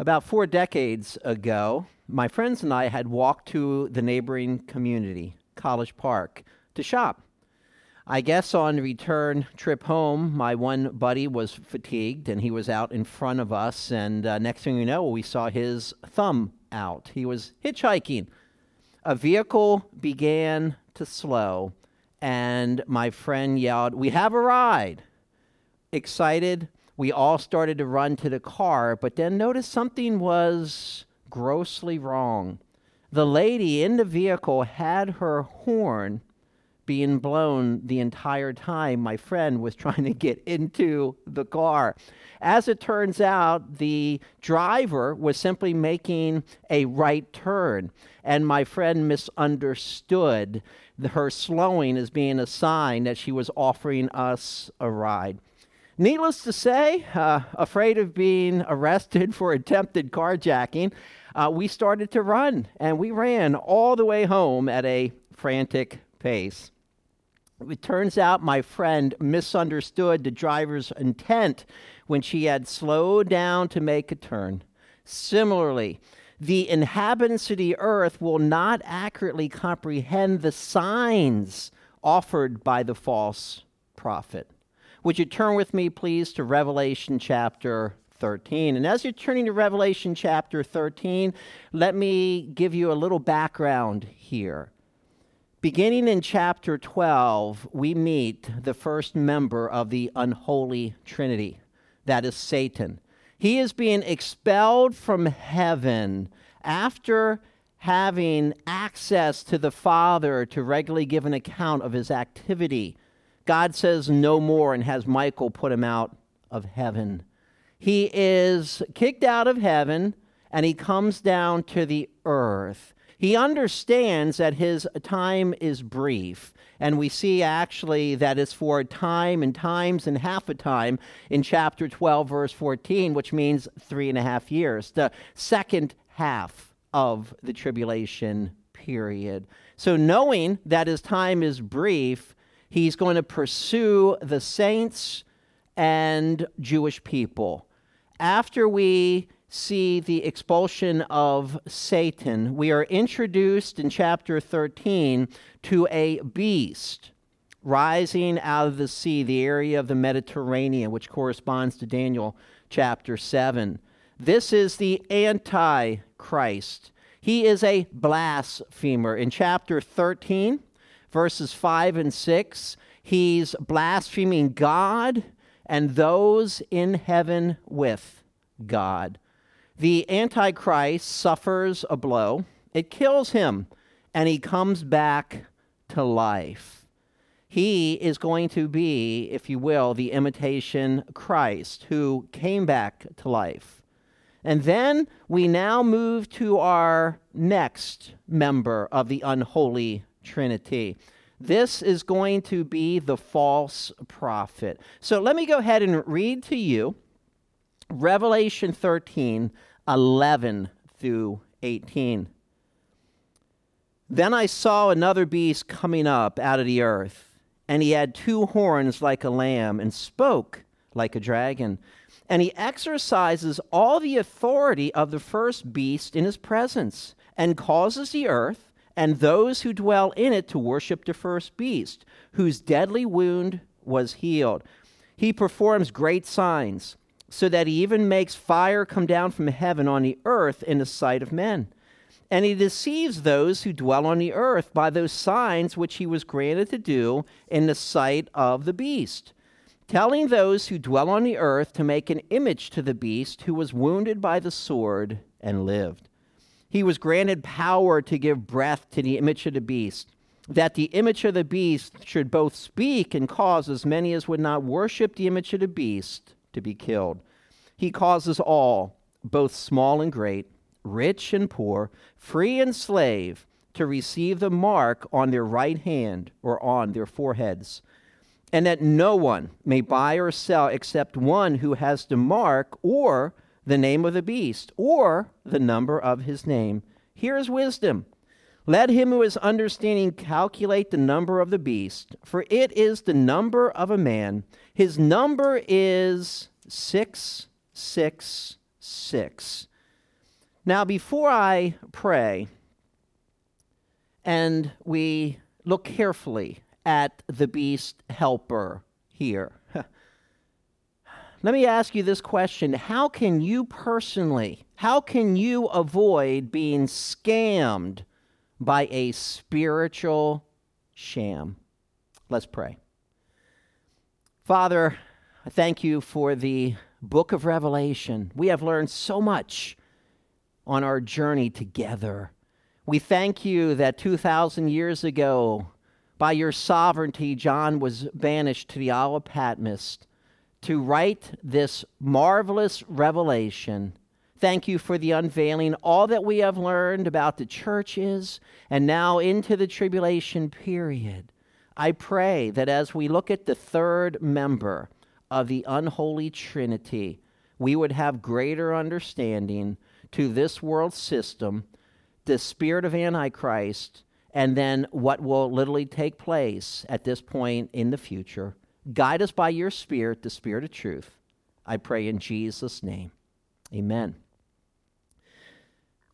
About four decades ago, my friends and I had walked to the neighboring community, College Park, to shop. I guess on return trip home, my one buddy was fatigued and he was out in front of us. And uh, next thing you know, we saw his thumb out. He was hitchhiking. A vehicle began to slow, and my friend yelled, We have a ride. Excited, we all started to run to the car, but then noticed something was grossly wrong. The lady in the vehicle had her horn being blown the entire time my friend was trying to get into the car. As it turns out, the driver was simply making a right turn, and my friend misunderstood her slowing as being a sign that she was offering us a ride. Needless to say, uh, afraid of being arrested for attempted carjacking, uh, we started to run, and we ran all the way home at a frantic pace. It turns out my friend misunderstood the driver's intent when she had slowed down to make a turn. Similarly, the inhabitants of the earth will not accurately comprehend the signs offered by the false prophet. Would you turn with me, please, to Revelation chapter 13? And as you're turning to Revelation chapter 13, let me give you a little background here. Beginning in chapter 12, we meet the first member of the unholy Trinity, that is Satan. He is being expelled from heaven after having access to the Father to regularly give an account of his activity God says no more and has Michael put him out of heaven. He is kicked out of heaven and he comes down to the earth. He understands that his time is brief. And we see actually that it's for a time and times and half a time in chapter 12, verse 14, which means three and a half years, the second half of the tribulation period. So, knowing that his time is brief, He's going to pursue the saints and Jewish people. After we see the expulsion of Satan, we are introduced in chapter 13 to a beast rising out of the sea, the area of the Mediterranean, which corresponds to Daniel chapter 7. This is the Antichrist. He is a blasphemer. In chapter 13, verses 5 and 6, he's blaspheming God and those in heaven with God. The Antichrist suffers a blow, it kills him, and he comes back to life. He is going to be, if you will, the imitation Christ who came back to life. And then we now move to our next member of the unholy Trinity. This is going to be the false prophet. So let me go ahead and read to you Revelation 13 11 through 18. Then I saw another beast coming up out of the earth, and he had two horns like a lamb, and spoke like a dragon. And he exercises all the authority of the first beast in his presence, and causes the earth and those who dwell in it to worship the first beast, whose deadly wound was healed. He performs great signs, so that he even makes fire come down from heaven on the earth in the sight of men. And he deceives those who dwell on the earth by those signs which he was granted to do in the sight of the beast, telling those who dwell on the earth to make an image to the beast who was wounded by the sword and lived he was granted power to give breath to the image of the beast, that the image of the beast should both speak and cause as many as would not worship the image of the beast to be killed. He causes all, both small and great, rich and poor, free and slave, to receive the mark on their right hand or on their foreheads, and that no one may buy or sell except one who has the mark or the name of the beast or the number of his name. Here is wisdom. Let him who is understanding calculate the number of the beast, for it is the number of a man. His number is 666. Now, before I pray and we look carefully at the beast helper here, let me ask you this question How can you personally, how can you avoid being scammed by a spiritual sham? Let's pray. Father, I thank you for the book of Revelation. We have learned so much on our journey together. We thank you that 2,000 years ago, by your sovereignty, John was banished to the Isle of Patmos to write this marvelous revelation. Thank you for the unveiling, all that we have learned about the churches and now into the tribulation period. I pray that as we look at the third member of the unholy Trinity, we would have greater understanding to this world system, the spirit of Antichrist, and then what will literally take place at this point in the future. Guide us by your spirit, the spirit of truth. I pray in Jesus' name. Amen.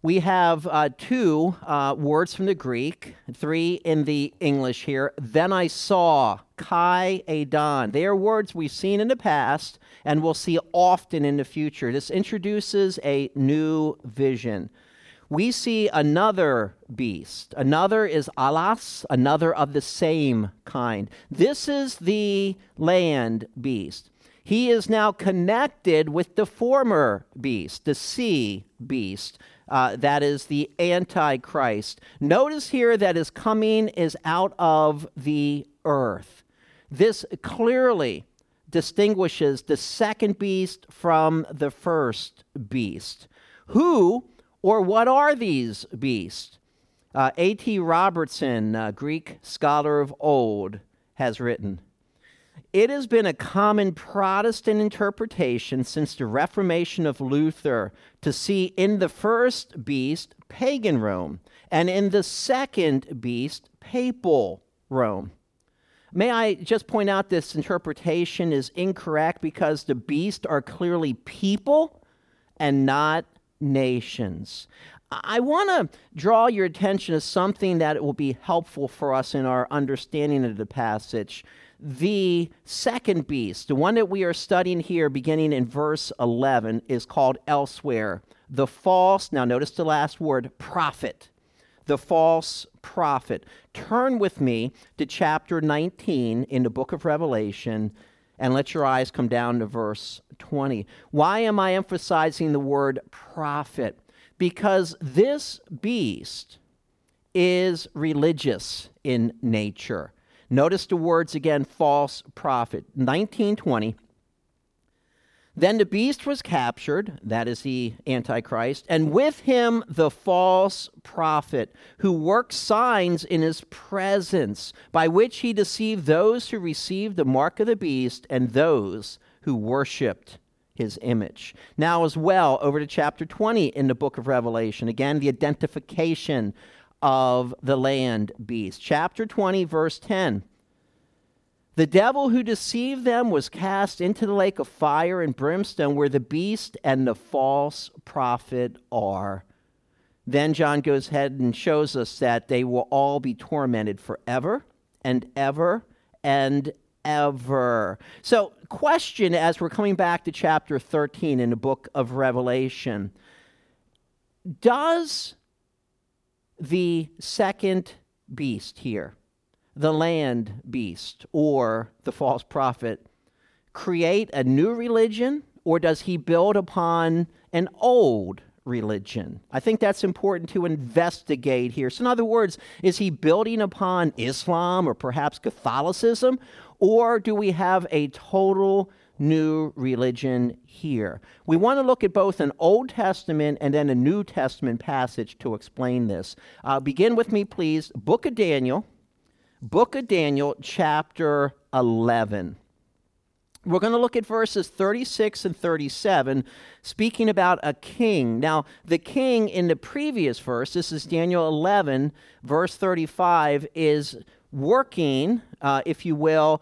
We have uh, two uh, words from the Greek, three in the English here. Then I saw, Kai eidon. They are words we've seen in the past and we'll see often in the future. This introduces a new vision. We see another beast. Another is allos, another of the same kind. This is the land beast. He is now connected with the former beast, the sea beast uh, that is the Antichrist. Notice here that his coming is out of the earth. This clearly distinguishes the second beast from the first beast. Who or what are these beasts? Uh, A.T. Robertson, a Greek scholar of old, has written it has been a common Protestant interpretation since the Reformation of Luther to see in the first beast pagan Rome and in the second beast papal Rome. May I just point out this interpretation is incorrect because the beasts are clearly people and not nations. I want to draw your attention to something that will be helpful for us in our understanding of the passage the second beast, the one that we are studying here, beginning in verse 11, is called elsewhere. The false, now notice the last word, prophet. The false prophet. Turn with me to chapter 19 in the book of Revelation and let your eyes come down to verse 20. Why am I emphasizing the word prophet? Because this beast is religious in nature. Notice the words again false prophet. 1920. Then the beast was captured, that is the Antichrist, and with him the false prophet, who worked signs in his presence, by which he deceived those who received the mark of the beast and those who worshiped his image. Now, as well, over to chapter 20 in the book of Revelation. Again, the identification of the land beast. Chapter 20, verse 10. The devil who deceived them was cast into the lake of fire and brimstone, where the beast and the false prophet are. Then John goes ahead and shows us that they will all be tormented forever and ever and ever. So, question as we're coming back to chapter 13 in the book of Revelation Does the second beast here, the land beast or the false prophet, create a new religion or does he build upon an old religion? I think that's important to investigate here. So, in other words, is he building upon Islam or perhaps Catholicism, or do we have a total new religion here. We want to look at both an Old Testament and then a New Testament passage to explain this. Uh, begin with me, please. Book of Daniel, Book of Daniel, chapter 11. We're going to look at verses 36 and 37, speaking about a king. Now, the king in the previous verse, this is Daniel 11, verse 35, is working, uh, if you will,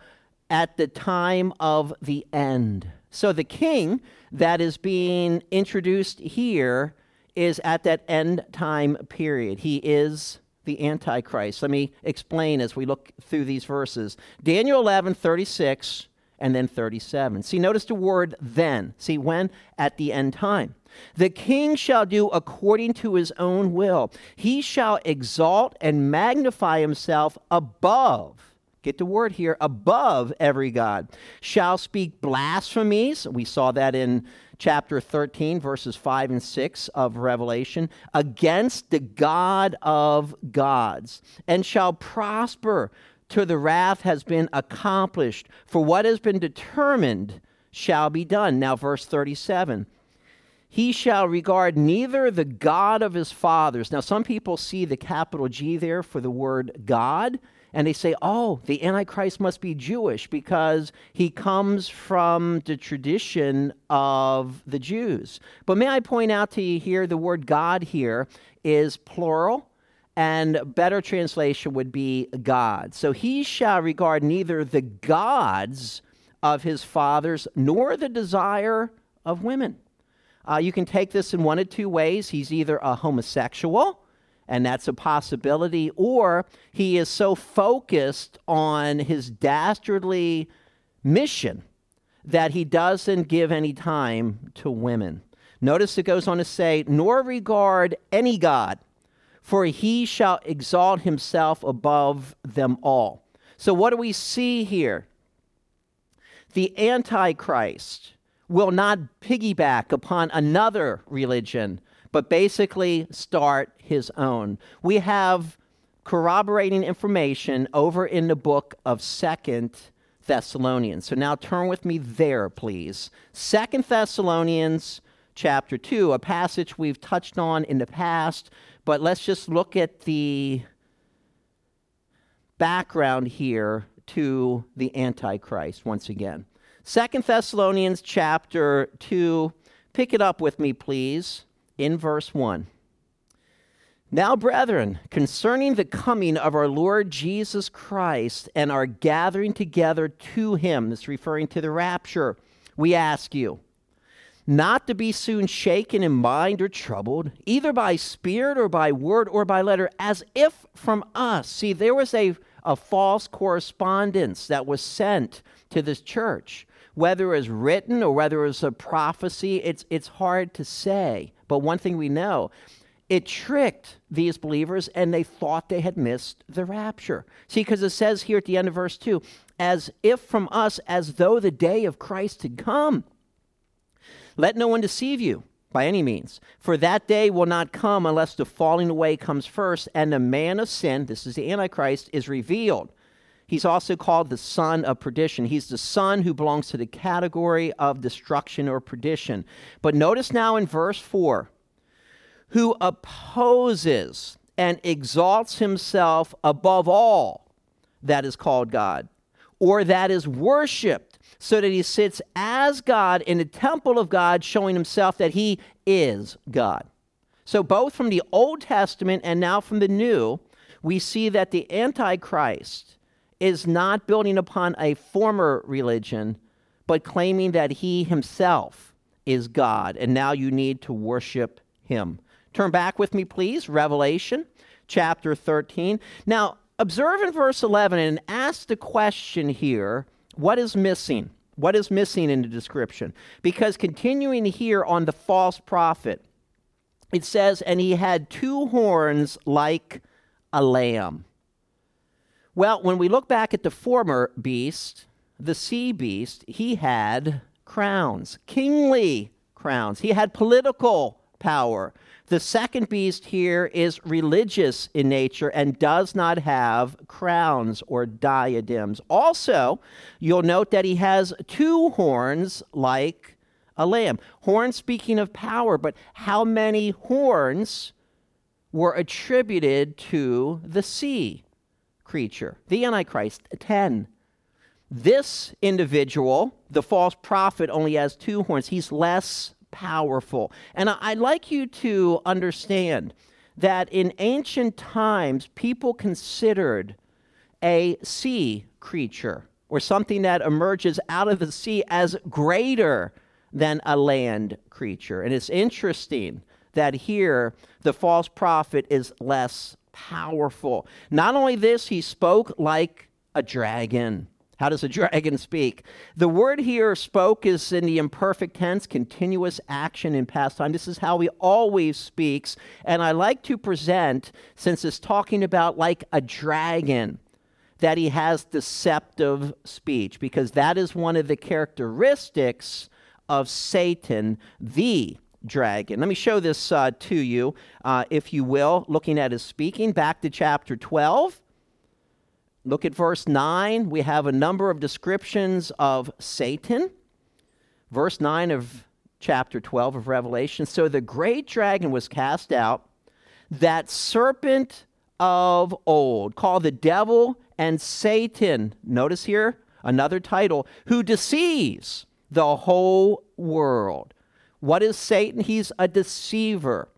at the time of the end. So the king that is being introduced here is at that end time period. He is the Antichrist. Let me explain as we look through these verses. Daniel 11, 36, and then 37. See, notice the word then. See, when? At the end time. The king shall do according to his own will. He shall exalt and magnify himself above. Get the word here, above every God. Shall speak blasphemies. We saw that in chapter 13, verses 5 and 6 of Revelation, against the God of gods, and shall prosper till the wrath has been accomplished. For what has been determined shall be done. Now, verse 37 he shall regard neither the God of his fathers. Now, some people see the capital G there for the word God, and they say, oh, the Antichrist must be Jewish because he comes from the tradition of the Jews. But may I point out to you here the word God here is plural, and better translation would be God. So he shall regard neither the gods of his fathers nor the desire of women. Uh, you can take this in one of two ways. He's either a homosexual and that's a possibility, or he is so focused on his dastardly mission that he doesn't give any time to women. Notice it goes on to say, nor regard any God, for he shall exalt himself above them all. So, what do we see here? The Antichrist will not piggyback upon another religion but basically start his own. We have corroborating information over in the book of Second Thessalonians. So now turn with me there, please. Second Thessalonians chapter 2, a passage we've touched on in the past, but let's just look at the background here to the Antichrist once again. Second Thessalonians chapter 2, pick it up with me, please in verse 1. Now, brethren, concerning the coming of our Lord Jesus Christ and our gathering together to him, this referring to the rapture, we ask you not to be soon shaken in mind or troubled, either by spirit or by word or by letter, as if from us. See, there was a, a false correspondence that was sent to this church. Whether it was written or whether it was a prophecy, it's, it's hard to say. But one thing we know, it tricked these believers and they thought they had missed the rapture. See, because it says here at the end of verse 2 as if from us, as though the day of Christ had come. Let no one deceive you by any means, for that day will not come unless the falling away comes first and the man of sin, this is the Antichrist, is revealed. He's also called the son of perdition. He's the son who belongs to the category of destruction or perdition. But notice now in verse 4 who opposes and exalts himself above all that is called God or that is worshiped, so that he sits as God in the temple of God, showing himself that he is God. So, both from the Old Testament and now from the New, we see that the Antichrist is not building upon a former religion, but claiming that he himself is God, and now you need to worship him. Turn back with me, please, Revelation chapter 13. Now, observe in verse 11 and ask the question here what is missing? What is missing in the description? Because continuing here on the false prophet, it says, and he had two horns like a lamb. Well, when we look back at the former beast, the sea beast, he had crowns, kingly crowns. He had political power. The second beast here is religious in nature and does not have crowns or diadems. Also, you'll note that he has two horns like a lamb. Horns speaking of power, but how many horns were attributed to the sea? Creature, the Antichrist, 10. This individual, the false prophet, only has two horns. He's less powerful. And I'd like you to understand that in ancient times, people considered a sea creature or something that emerges out of the sea as greater than a land creature. And it's interesting that here the false prophet is less powerful. Not only this, he spoke like a dragon. How does a dragon speak? The word here spoke is in the imperfect tense, continuous action in past time. This is how he always speaks. And I like to present, since it's talking about like a dragon, that he has deceptive speech, because that is one of the characteristics of Satan, the dragon. Let me show this uh, to you, uh, if you will, looking at his speaking. Back to chapter 12. Look at verse 9. We have a number of descriptions of Satan. Verse 9 of chapter 12 of Revelation. So the great dragon was cast out, that serpent of old, called the devil and Satan. Notice here another title, who deceives the whole world. What is Satan? He's a deceiver.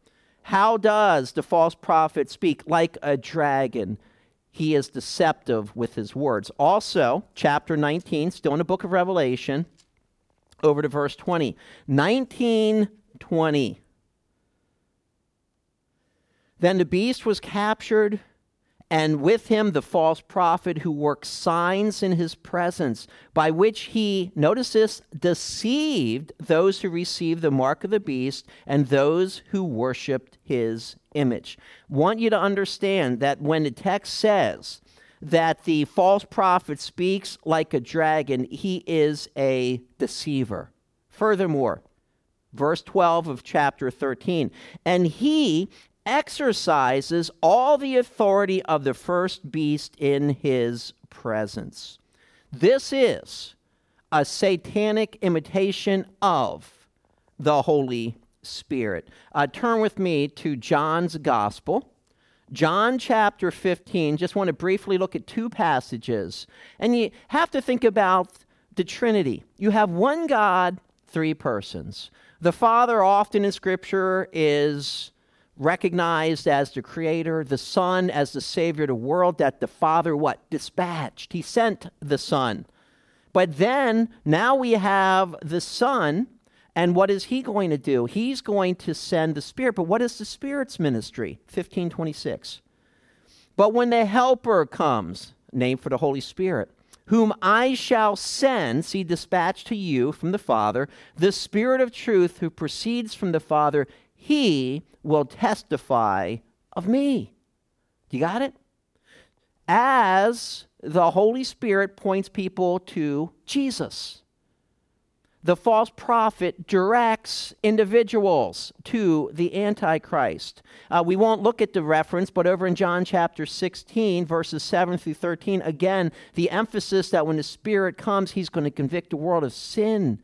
How does the false prophet speak? Like a dragon he is deceptive with his words. Also, chapter 19, still in the book of Revelation, over to verse 20. 1920. Then the beast was captured and with him the false prophet who works signs in his presence, by which he, notice this, deceived those who received the mark of the beast and those who worshiped his image. Want you to understand that when the text says that the false prophet speaks like a dragon, he is a deceiver. Furthermore, verse 12 of chapter 13, and he exercises all the authority of the first beast in his presence. This is a satanic imitation of the Holy Spirit. Uh, turn with me to John's Gospel. John chapter 15, just want to briefly look at two passages. And you have to think about the Trinity. You have one God, three persons. The Father, often in Scripture, is recognized as the creator, the Son as the Savior of the world, that the Father what? Dispatched. He sent the Son. But then, now we have the Son, and what is he going to do? He's going to send the Spirit. But what is the Spirit's ministry? 1526. But when the Helper comes, name for the Holy Spirit, whom I shall send, see, dispatched to you from the Father, the Spirit of truth who proceeds from the Father, he will testify of me. You got it? As the Holy Spirit points people to Jesus. The false prophet directs individuals to the Antichrist. Uh, we won't look at the reference, but over in John chapter 16, verses 7 through 13, again, the emphasis that when the Spirit comes, he's going to convict the world of sin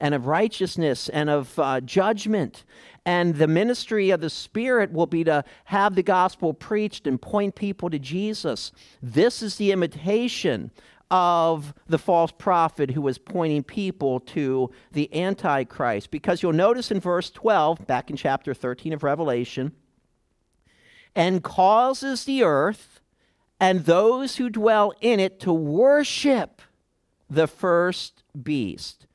and of righteousness and of uh, judgment. And the ministry of the Spirit will be to have the gospel preached and point people to Jesus. This is the imitation of the false prophet who was pointing people to the Antichrist. Because you'll notice in verse 12, back in chapter 13 of Revelation, and causes the earth and those who dwell in it to worship the first beast.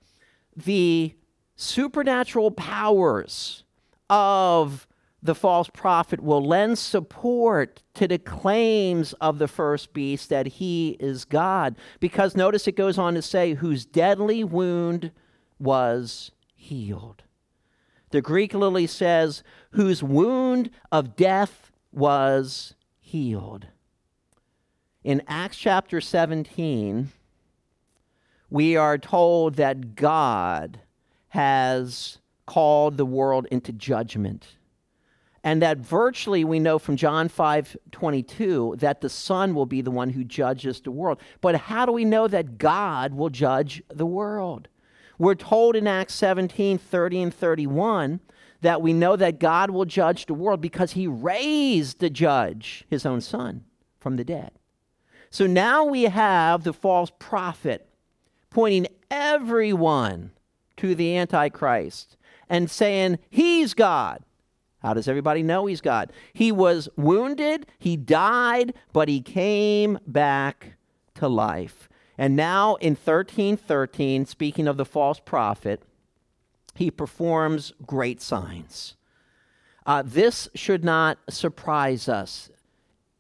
The supernatural powers of the false prophet will lend support to the claims of the first beast that he is God. Because notice it goes on to say, whose deadly wound was healed. The Greek literally says, whose wound of death was healed. In Acts chapter 17, we are told that God has called the world into judgment. And that virtually we know from John 5 22 that the Son will be the one who judges the world. But how do we know that God will judge the world? We're told in Acts 17 30 and 31 that we know that God will judge the world because he raised the judge, his own Son, from the dead. So now we have the false prophet pointing everyone to the Antichrist and saying, He's God. How does everybody know he's God? He was wounded, he died, but he came back to life. And now in 1313, speaking of the false prophet, he performs great signs. Uh, this should not surprise us.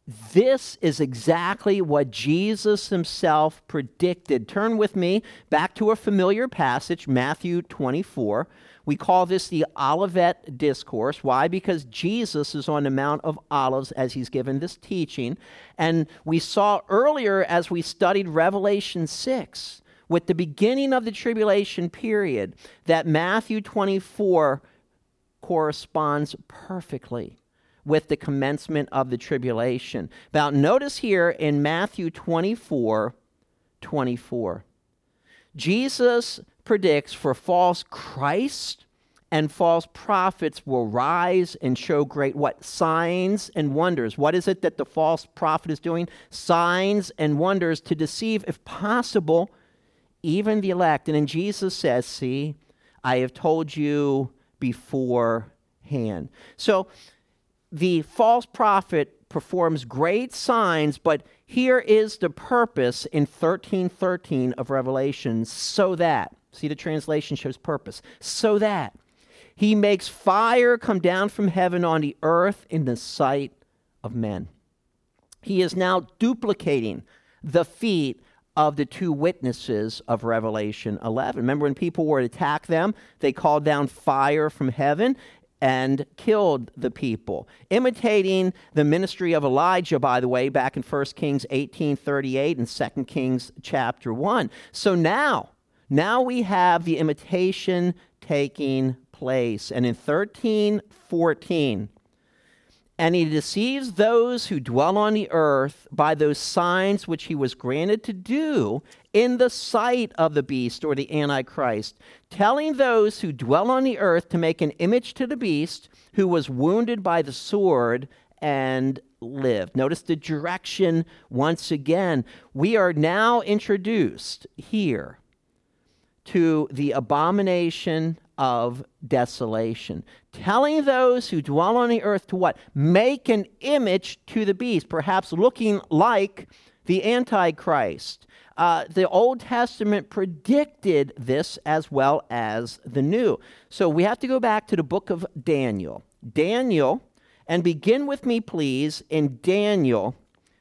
This is exactly what Jesus himself predicted. Turn with me back to a familiar passage, Matthew 24. We call this the Olivet Discourse. Why? Because Jesus is on the Mount of Olives as he's given this teaching. And we saw earlier as we studied Revelation 6, with the beginning of the tribulation period, that Matthew 24 corresponds perfectly with the commencement of the tribulation. Now, notice here in Matthew 24 24, Jesus predicts for false Christ and false prophets will rise and show great what? Signs and wonders. What is it that the false prophet is doing? Signs and wonders to deceive if possible even the elect. And then jesus says see i have told you beforehand. So the false prophet performs great signs, but here is the purpose in 1313 of Revelation so that, see, the translation shows purpose, so that he makes fire come down from heaven on the earth in the sight of men. He is now duplicating the feat of the two witnesses of Revelation 11. Remember when people were to attack them, they called down fire from heaven and killed the people. Imitating the ministry of Elijah, by the way, back in 1 Kings 18:38 and 2 Kings chapter 1. So now, now we have the imitation taking place. And in 13:14, and he deceives those who dwell on the earth by those signs which he was granted to do in the sight of the beast or the Antichrist, telling those who dwell on the earth to make an image to the beast who was wounded by the sword and lived. Notice the direction once again. We are now introduced here to the abomination of desolation, telling those who dwell on the earth to what? Make an image to the beast, perhaps looking like the Antichrist. Uh, the Old Testament predicted this as well as the New. So we have to go back to the book of Daniel. Daniel, and begin with me, please, in Daniel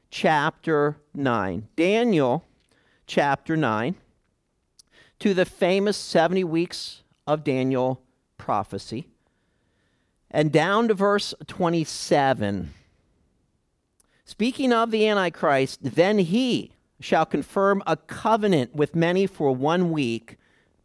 chapter 9. Daniel chapter 9 to the famous 70 weeks of Daniel prophecy. And down to verse 27. Speaking of the Antichrist, then he shall confirm a covenant with many for one week,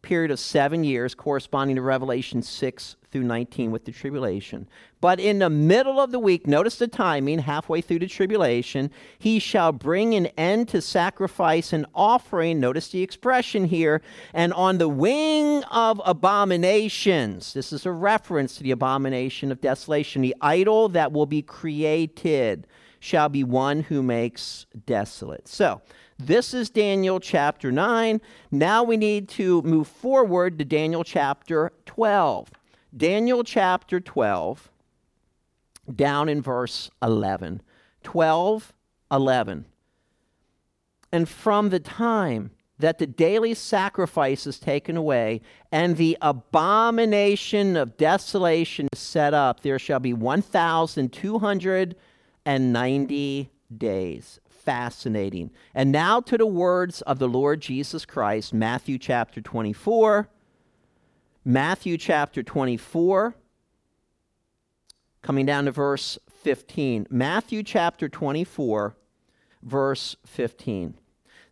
period of seven years, corresponding to Revelation 6 through 19 with the tribulation. But in the middle of the week, notice the timing, halfway through the tribulation, he shall bring an end to sacrifice and offering. Notice the expression here. And on the wing of abominations, this is a reference to the abomination of desolation, the idol that will be created shall be one who makes desolate. So, this is Daniel chapter 9. Now we need to move forward to Daniel chapter 12. Daniel chapter 12, down in verse 11. 12, 11. And from the time that the daily sacrifice is taken away and the abomination of desolation is set up, there shall be 1,290 days. Fascinating. And now to the words of the Lord Jesus Christ, Matthew chapter 24 Matthew chapter 24, coming down to verse 15. Matthew chapter 24, verse 15.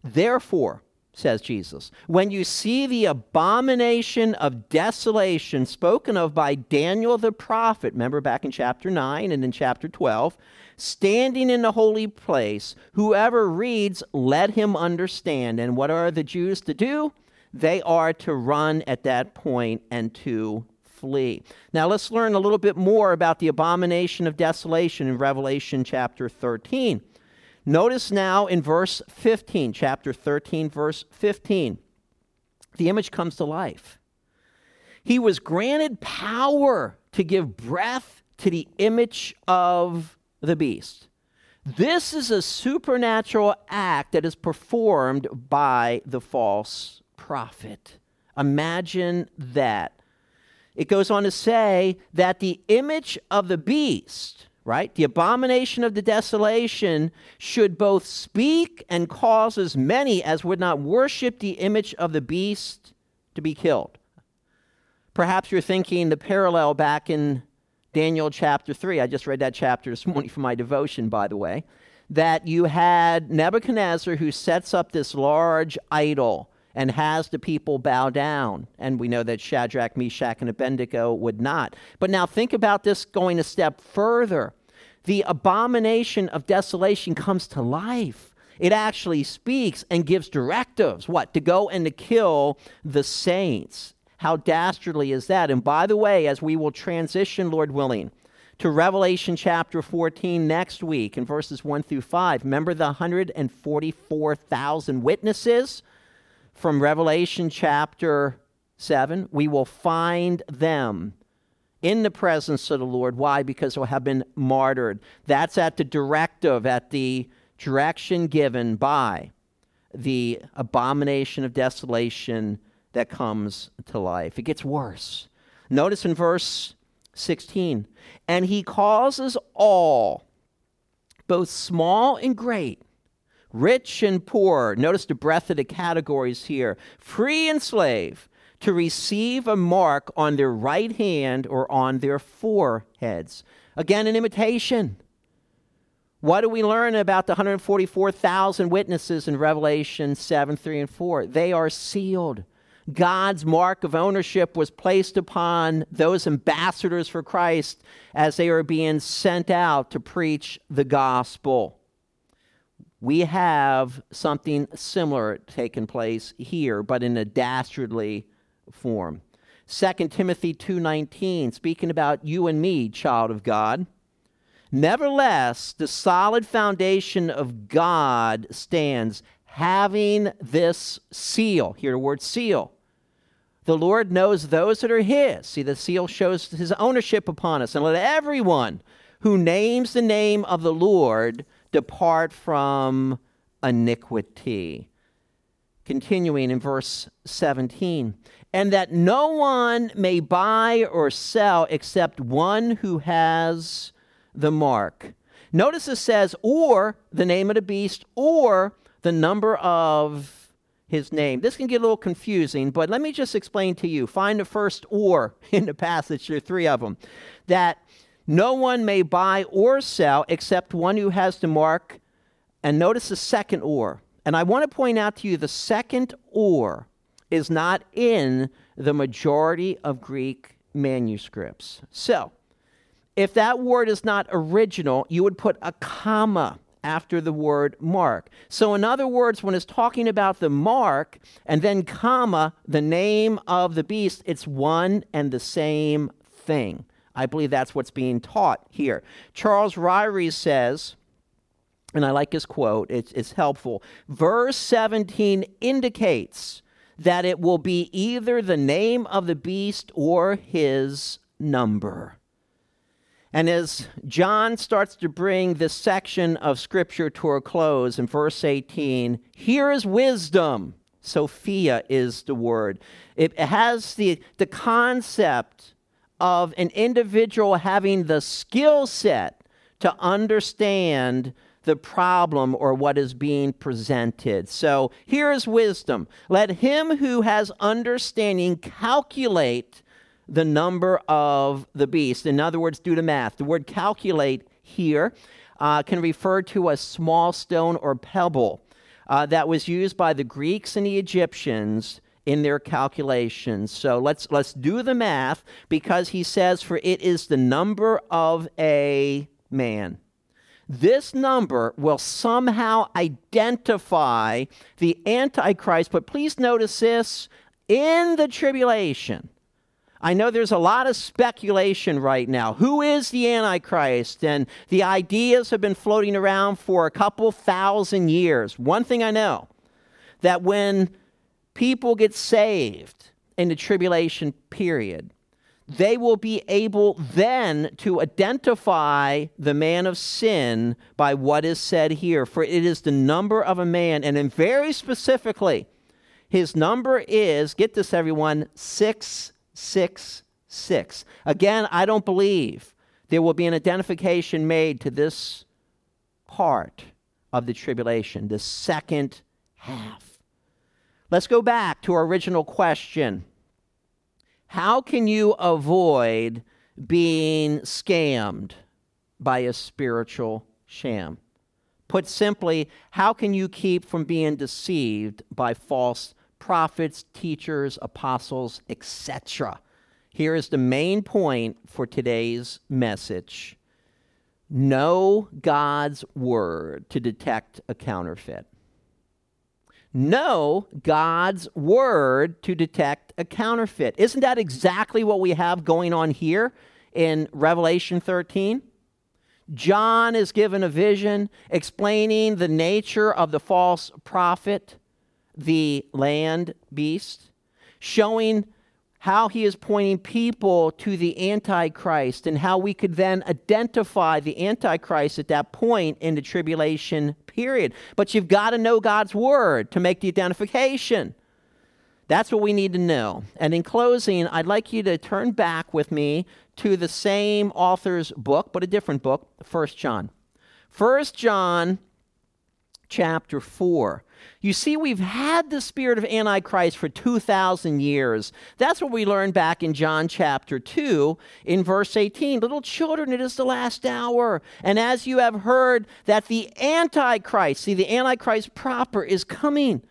Therefore, says Jesus, when you see the abomination of desolation spoken of by Daniel the prophet, remember back in chapter 9 and in chapter 12, standing in the holy place, whoever reads, let him understand. And what are the Jews to do? they are to run at that point and to flee. Now let's learn a little bit more about the abomination of desolation in Revelation chapter 13. Notice now in verse 15, chapter 13, verse 15, the image comes to life. He was granted power to give breath to the image of the beast. This is a supernatural act that is performed by the false prophet. Imagine that. it goes on to say that the image of the beast, right, the abomination of the desolation, should both speak and cause as many as would not worship the image of the beast to be killed. Perhaps you're thinking the parallel back in Daniel chapter 3. I just read that chapter this morning for my devotion, by the way. That you had Nebuchadnezzar who sets up this large idol and has the people bow down. And we know that Shadrach, Meshach, and Abednego would not. But now think about this going a step further. The abomination of desolation comes to life. It actually speaks and gives directives what? To go and to kill the saints. How dastardly is that? And by the way, as we will transition, Lord willing, to Revelation chapter 14 next week in verses 1 through 5, remember the 144,000 witnesses from Revelation chapter 7? We will find them in the presence of the Lord. Why? Because they'll have been martyred. That's at the directive, at the direction given by the abomination of desolation that comes to life. It gets worse. Notice in verse 16, and he causes all, both small and great, rich and poor, notice the breadth of the categories here, free and slave, to receive a mark on their right hand or on their foreheads. Again, an imitation. What do we learn about the 144,000 witnesses in Revelation 7 3 and 4? They are sealed. God's mark of ownership was placed upon those ambassadors for Christ as they were being sent out to preach the gospel. We have something similar taking place here, but in a dastardly form. 2 Timothy 2:19 speaking about you and me, child of God. Nevertheless, the solid foundation of God stands having this seal. Here the word seal the Lord knows those that are His. See, the seal shows His ownership upon us. And let everyone who names the name of the Lord depart from iniquity. Continuing in verse 17, and that no one may buy or sell except one who has the mark. Notice it says, or the name of the beast, or the number of his name. This can get a little confusing, but let me just explain to you. Find the first or in the passage, there are three of them. That no one may buy or sell except one who has the mark. And notice the second or. And I want to point out to you the second or is not in the majority of Greek manuscripts. So, if that word is not original, you would put a comma after the word mark. So, in other words, when it's talking about the mark and then comma, the name of the beast, it's one and the same thing. I believe that's what's being taught here. Charles Ryrie says, and I like his quote, it's, it's helpful. Verse 17 indicates that it will be either the name of the beast or his number. And as John starts to bring this section of Scripture to a close in verse 18, here is wisdom. Sophia is the word. It has the, the concept of an individual having the skill set to understand the problem or what is being presented. So here is wisdom. Let him who has understanding calculate the number of the beast. In other words, do the math. The word calculate here uh, can refer to a small stone or pebble uh, that was used by the Greeks and the Egyptians in their calculations. So let's let's do the math because he says for it is the number of a man. This number will somehow identify the antichrist, but please notice this in the tribulation I know there's a lot of speculation right now. Who is the Antichrist? And the ideas have been floating around for a couple thousand years. One thing I know that when people get saved in the tribulation period, they will be able then to identify the man of sin by what is said here. For it is the number of a man, and very specifically, his number is, get this everyone, six 6 6. Again, I don't believe there will be an identification made to this part of the tribulation, the second half. Let's go back to our original question How can you avoid being scammed by a spiritual sham? Put simply, how can you keep from being deceived by false prophets, teachers, apostles, etc.? Here is the main point for today's message know God's word to detect a counterfeit. Know God's word to detect a counterfeit. Isn't that exactly what we have going on here in Revelation 13? John is given a vision explaining the nature of the false prophet, the land beast, showing how he is pointing people to the Antichrist and how we could then identify the Antichrist at that point in the tribulation period. But you've got to know God's word to make the identification. That's what we need to know. And in closing, I'd like you to turn back with me to the same author's book, but a different book, First John. First John chapter 4. You see, we've had the spirit of Antichrist for 2,000 years. That's what we learned back in John chapter 2, in verse 18. Little children, it is the last hour. And as you have heard that the Antichrist, see, the Antichrist proper is coming.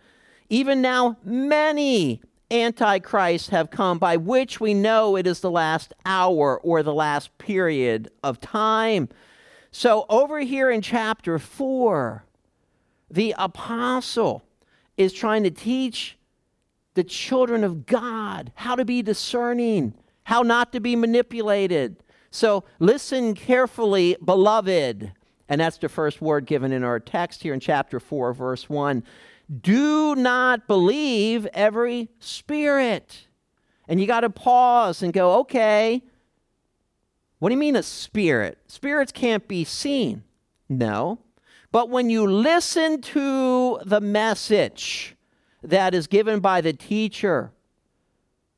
Even now, many Antichrists have come, by which we know it is the last hour or the last period of time. So, over here in chapter 4, the apostle is trying to teach the children of God how to be discerning, how not to be manipulated. So, listen carefully, beloved. And that's the first word given in our text here in chapter 4, verse 1 do not believe every spirit. And you got to pause and go, okay, what do you mean a spirit? Spirits can't be seen. No. But when you listen to the message that is given by the teacher,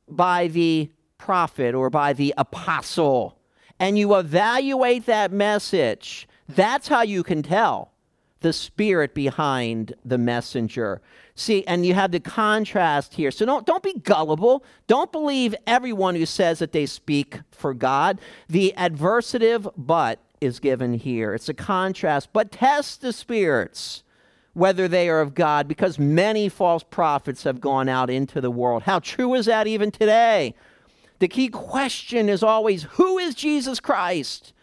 by the prophet, or by the apostle, and you evaluate that message, that's how you can tell the spirit behind the messenger. See, and you have the contrast here. So don't, don't be gullible. Don't believe everyone who says that they speak for God. The adversative but is given here. It's a contrast. But test the spirits whether they are of God, because many false prophets have gone out into the world. How true is that even today? The key question is always who is Jesus Christ?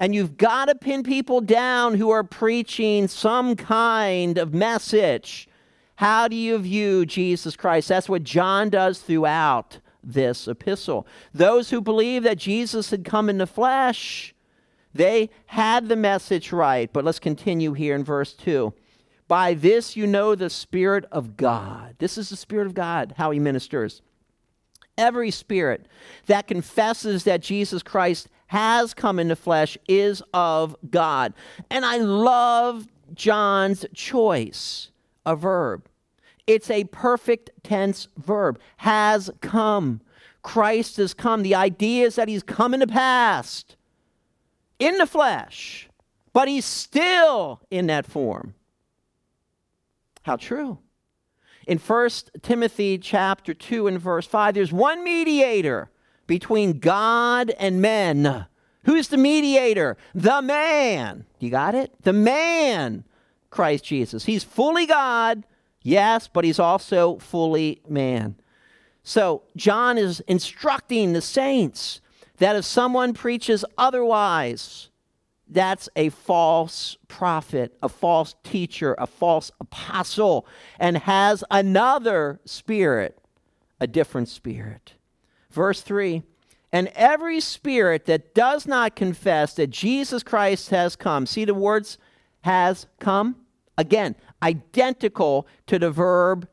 And you've got to pin people down who are preaching some kind of message. How do you view Jesus Christ? That's what John does throughout this epistle. Those who believe that Jesus had come in the flesh, they had the message right. But let's continue here in verse 2. By this you know the Spirit of God. This is the Spirit of God, how he ministers. Every spirit that confesses that Jesus Christ has come in the flesh is of God. And I love John's choice a verb. It's a perfect tense verb. Has come. Christ has come. The idea is that he's come in the past in the flesh, but he's still in that form. How true. In 1 Timothy chapter 2 and verse 5, there's one mediator between God and men. Who's the mediator? The man. You got it? The man, Christ Jesus. He's fully God, yes, but he's also fully man. So John is instructing the saints that if someone preaches otherwise, that's a false prophet, a false teacher, a false apostle, and has another spirit, a different spirit. Verse 3 And every spirit that does not confess that Jesus Christ has come, see the words has come? Again, identical to the verb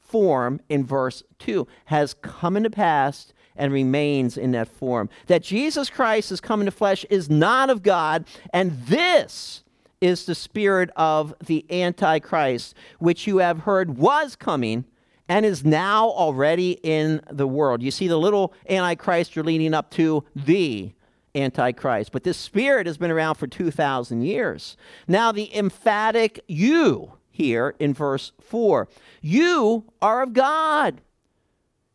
form in verse 2, has come into past and remains in that form. That Jesus Christ has come in the flesh is not of God, and this is the spirit of the Antichrist, which you have heard was coming and is now already in the world. You see, the little Antichrist you're leading up to the Antichrist. But this spirit has been around for 2,000 years. Now, the emphatic you here in verse 4 you are of God.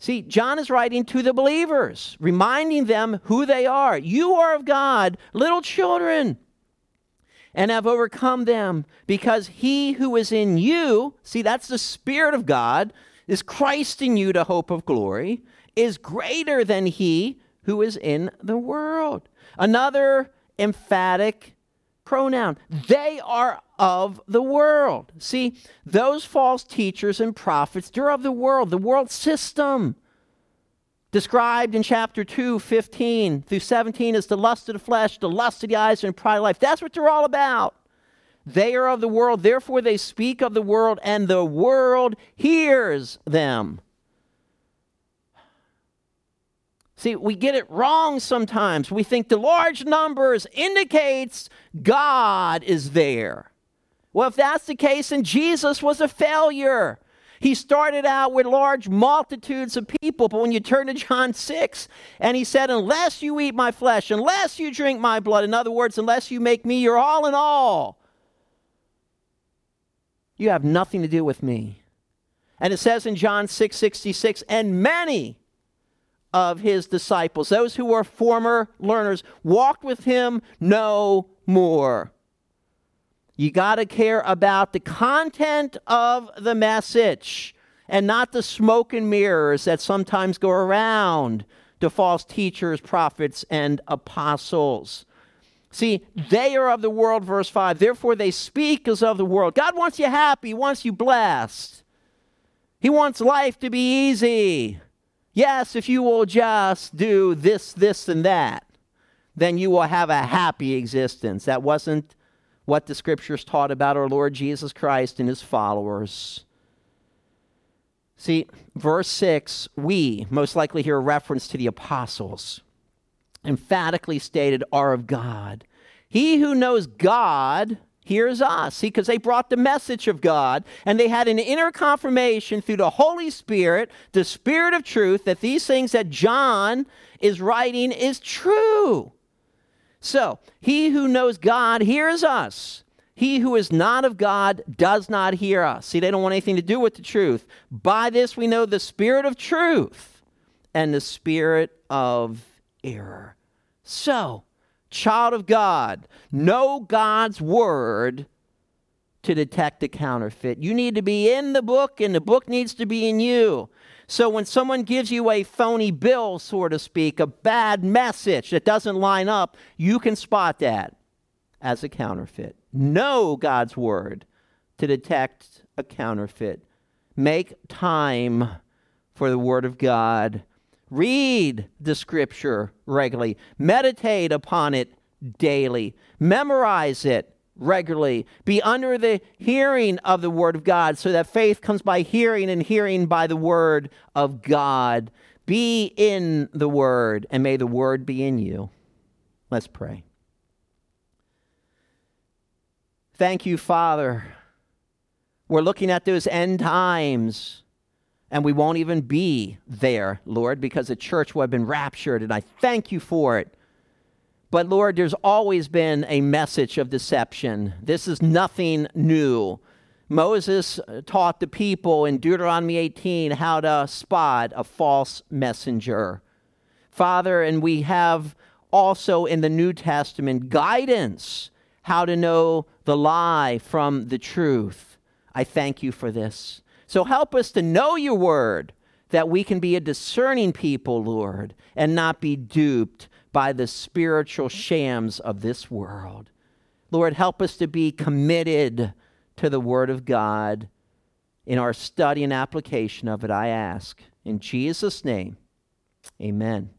See, John is writing to the believers, reminding them who they are. You are of God, little children, and have overcome them, because he who is in you, see, that's the Spirit of God, is Christ in you to hope of glory, is greater than he who is in the world. Another emphatic pronoun. They are of the world. See, those false teachers and prophets, they're of the world, the world system. Described in chapter 2, 15 through 17 as the lust of the flesh, the lust of the eyes, and pride of life. That's what they're all about. They are of the world, therefore they speak of the world, and the world hears them. See, we get it wrong sometimes. We think the large numbers indicates God is there. Well, if that's the case, then Jesus was a failure. He started out with large multitudes of people, but when you turn to John 6, and he said, Unless you eat my flesh, unless you drink my blood, in other words, unless you make me your all in all, you have nothing to do with me. And it says in John 6 66, and many of his disciples, those who were former learners, walked with him no more. You got to care about the content of the message and not the smoke and mirrors that sometimes go around to false teachers, prophets, and apostles. See, they are of the world, verse 5. Therefore, they speak as of the world. God wants you happy, He wants you blessed. He wants life to be easy. Yes, if you will just do this, this, and that, then you will have a happy existence. That wasn't what the scriptures taught about our Lord Jesus Christ and his followers. See, verse 6, we most likely hear a reference to the apostles, emphatically stated, are of God. He who knows God hears us. See, because they brought the message of God and they had an inner confirmation through the Holy Spirit, the Spirit of truth, that these things that John is writing is true. So, he who knows God hears us. He who is not of God does not hear us. See, they don't want anything to do with the truth. By this we know the spirit of truth and the spirit of error. So, child of God, know God's word to detect a counterfeit. You need to be in the book, and the book needs to be in you. So when someone gives you a phony bill, so to speak, a bad message that doesn't line up, you can spot that as a counterfeit. Know God's word to detect a counterfeit. Make time for the word of God Read the scripture regularly, meditate upon it daily, memorize it regularly, be under the hearing of the word of God so that faith comes by hearing and hearing by the word of God. Be in the word, and may the word be in you. Let's pray. Thank you, Father. We're looking at those end times and we won't even be there, Lord, because the church will have been raptured, and I thank you for it. But Lord, there's always been a message of deception. This is nothing new. Moses uh, taught the people in Deuteronomy 18 how to spot a false messenger. Father, and we have also in the New Testament guidance how to know the lie from the truth. I thank you for this. So help us to know your word that we can be a discerning people, Lord, and not be duped by the spiritual shams of this world. Lord, help us to be committed to the Word of God in our study and application of it, I ask. In Jesus' name, amen.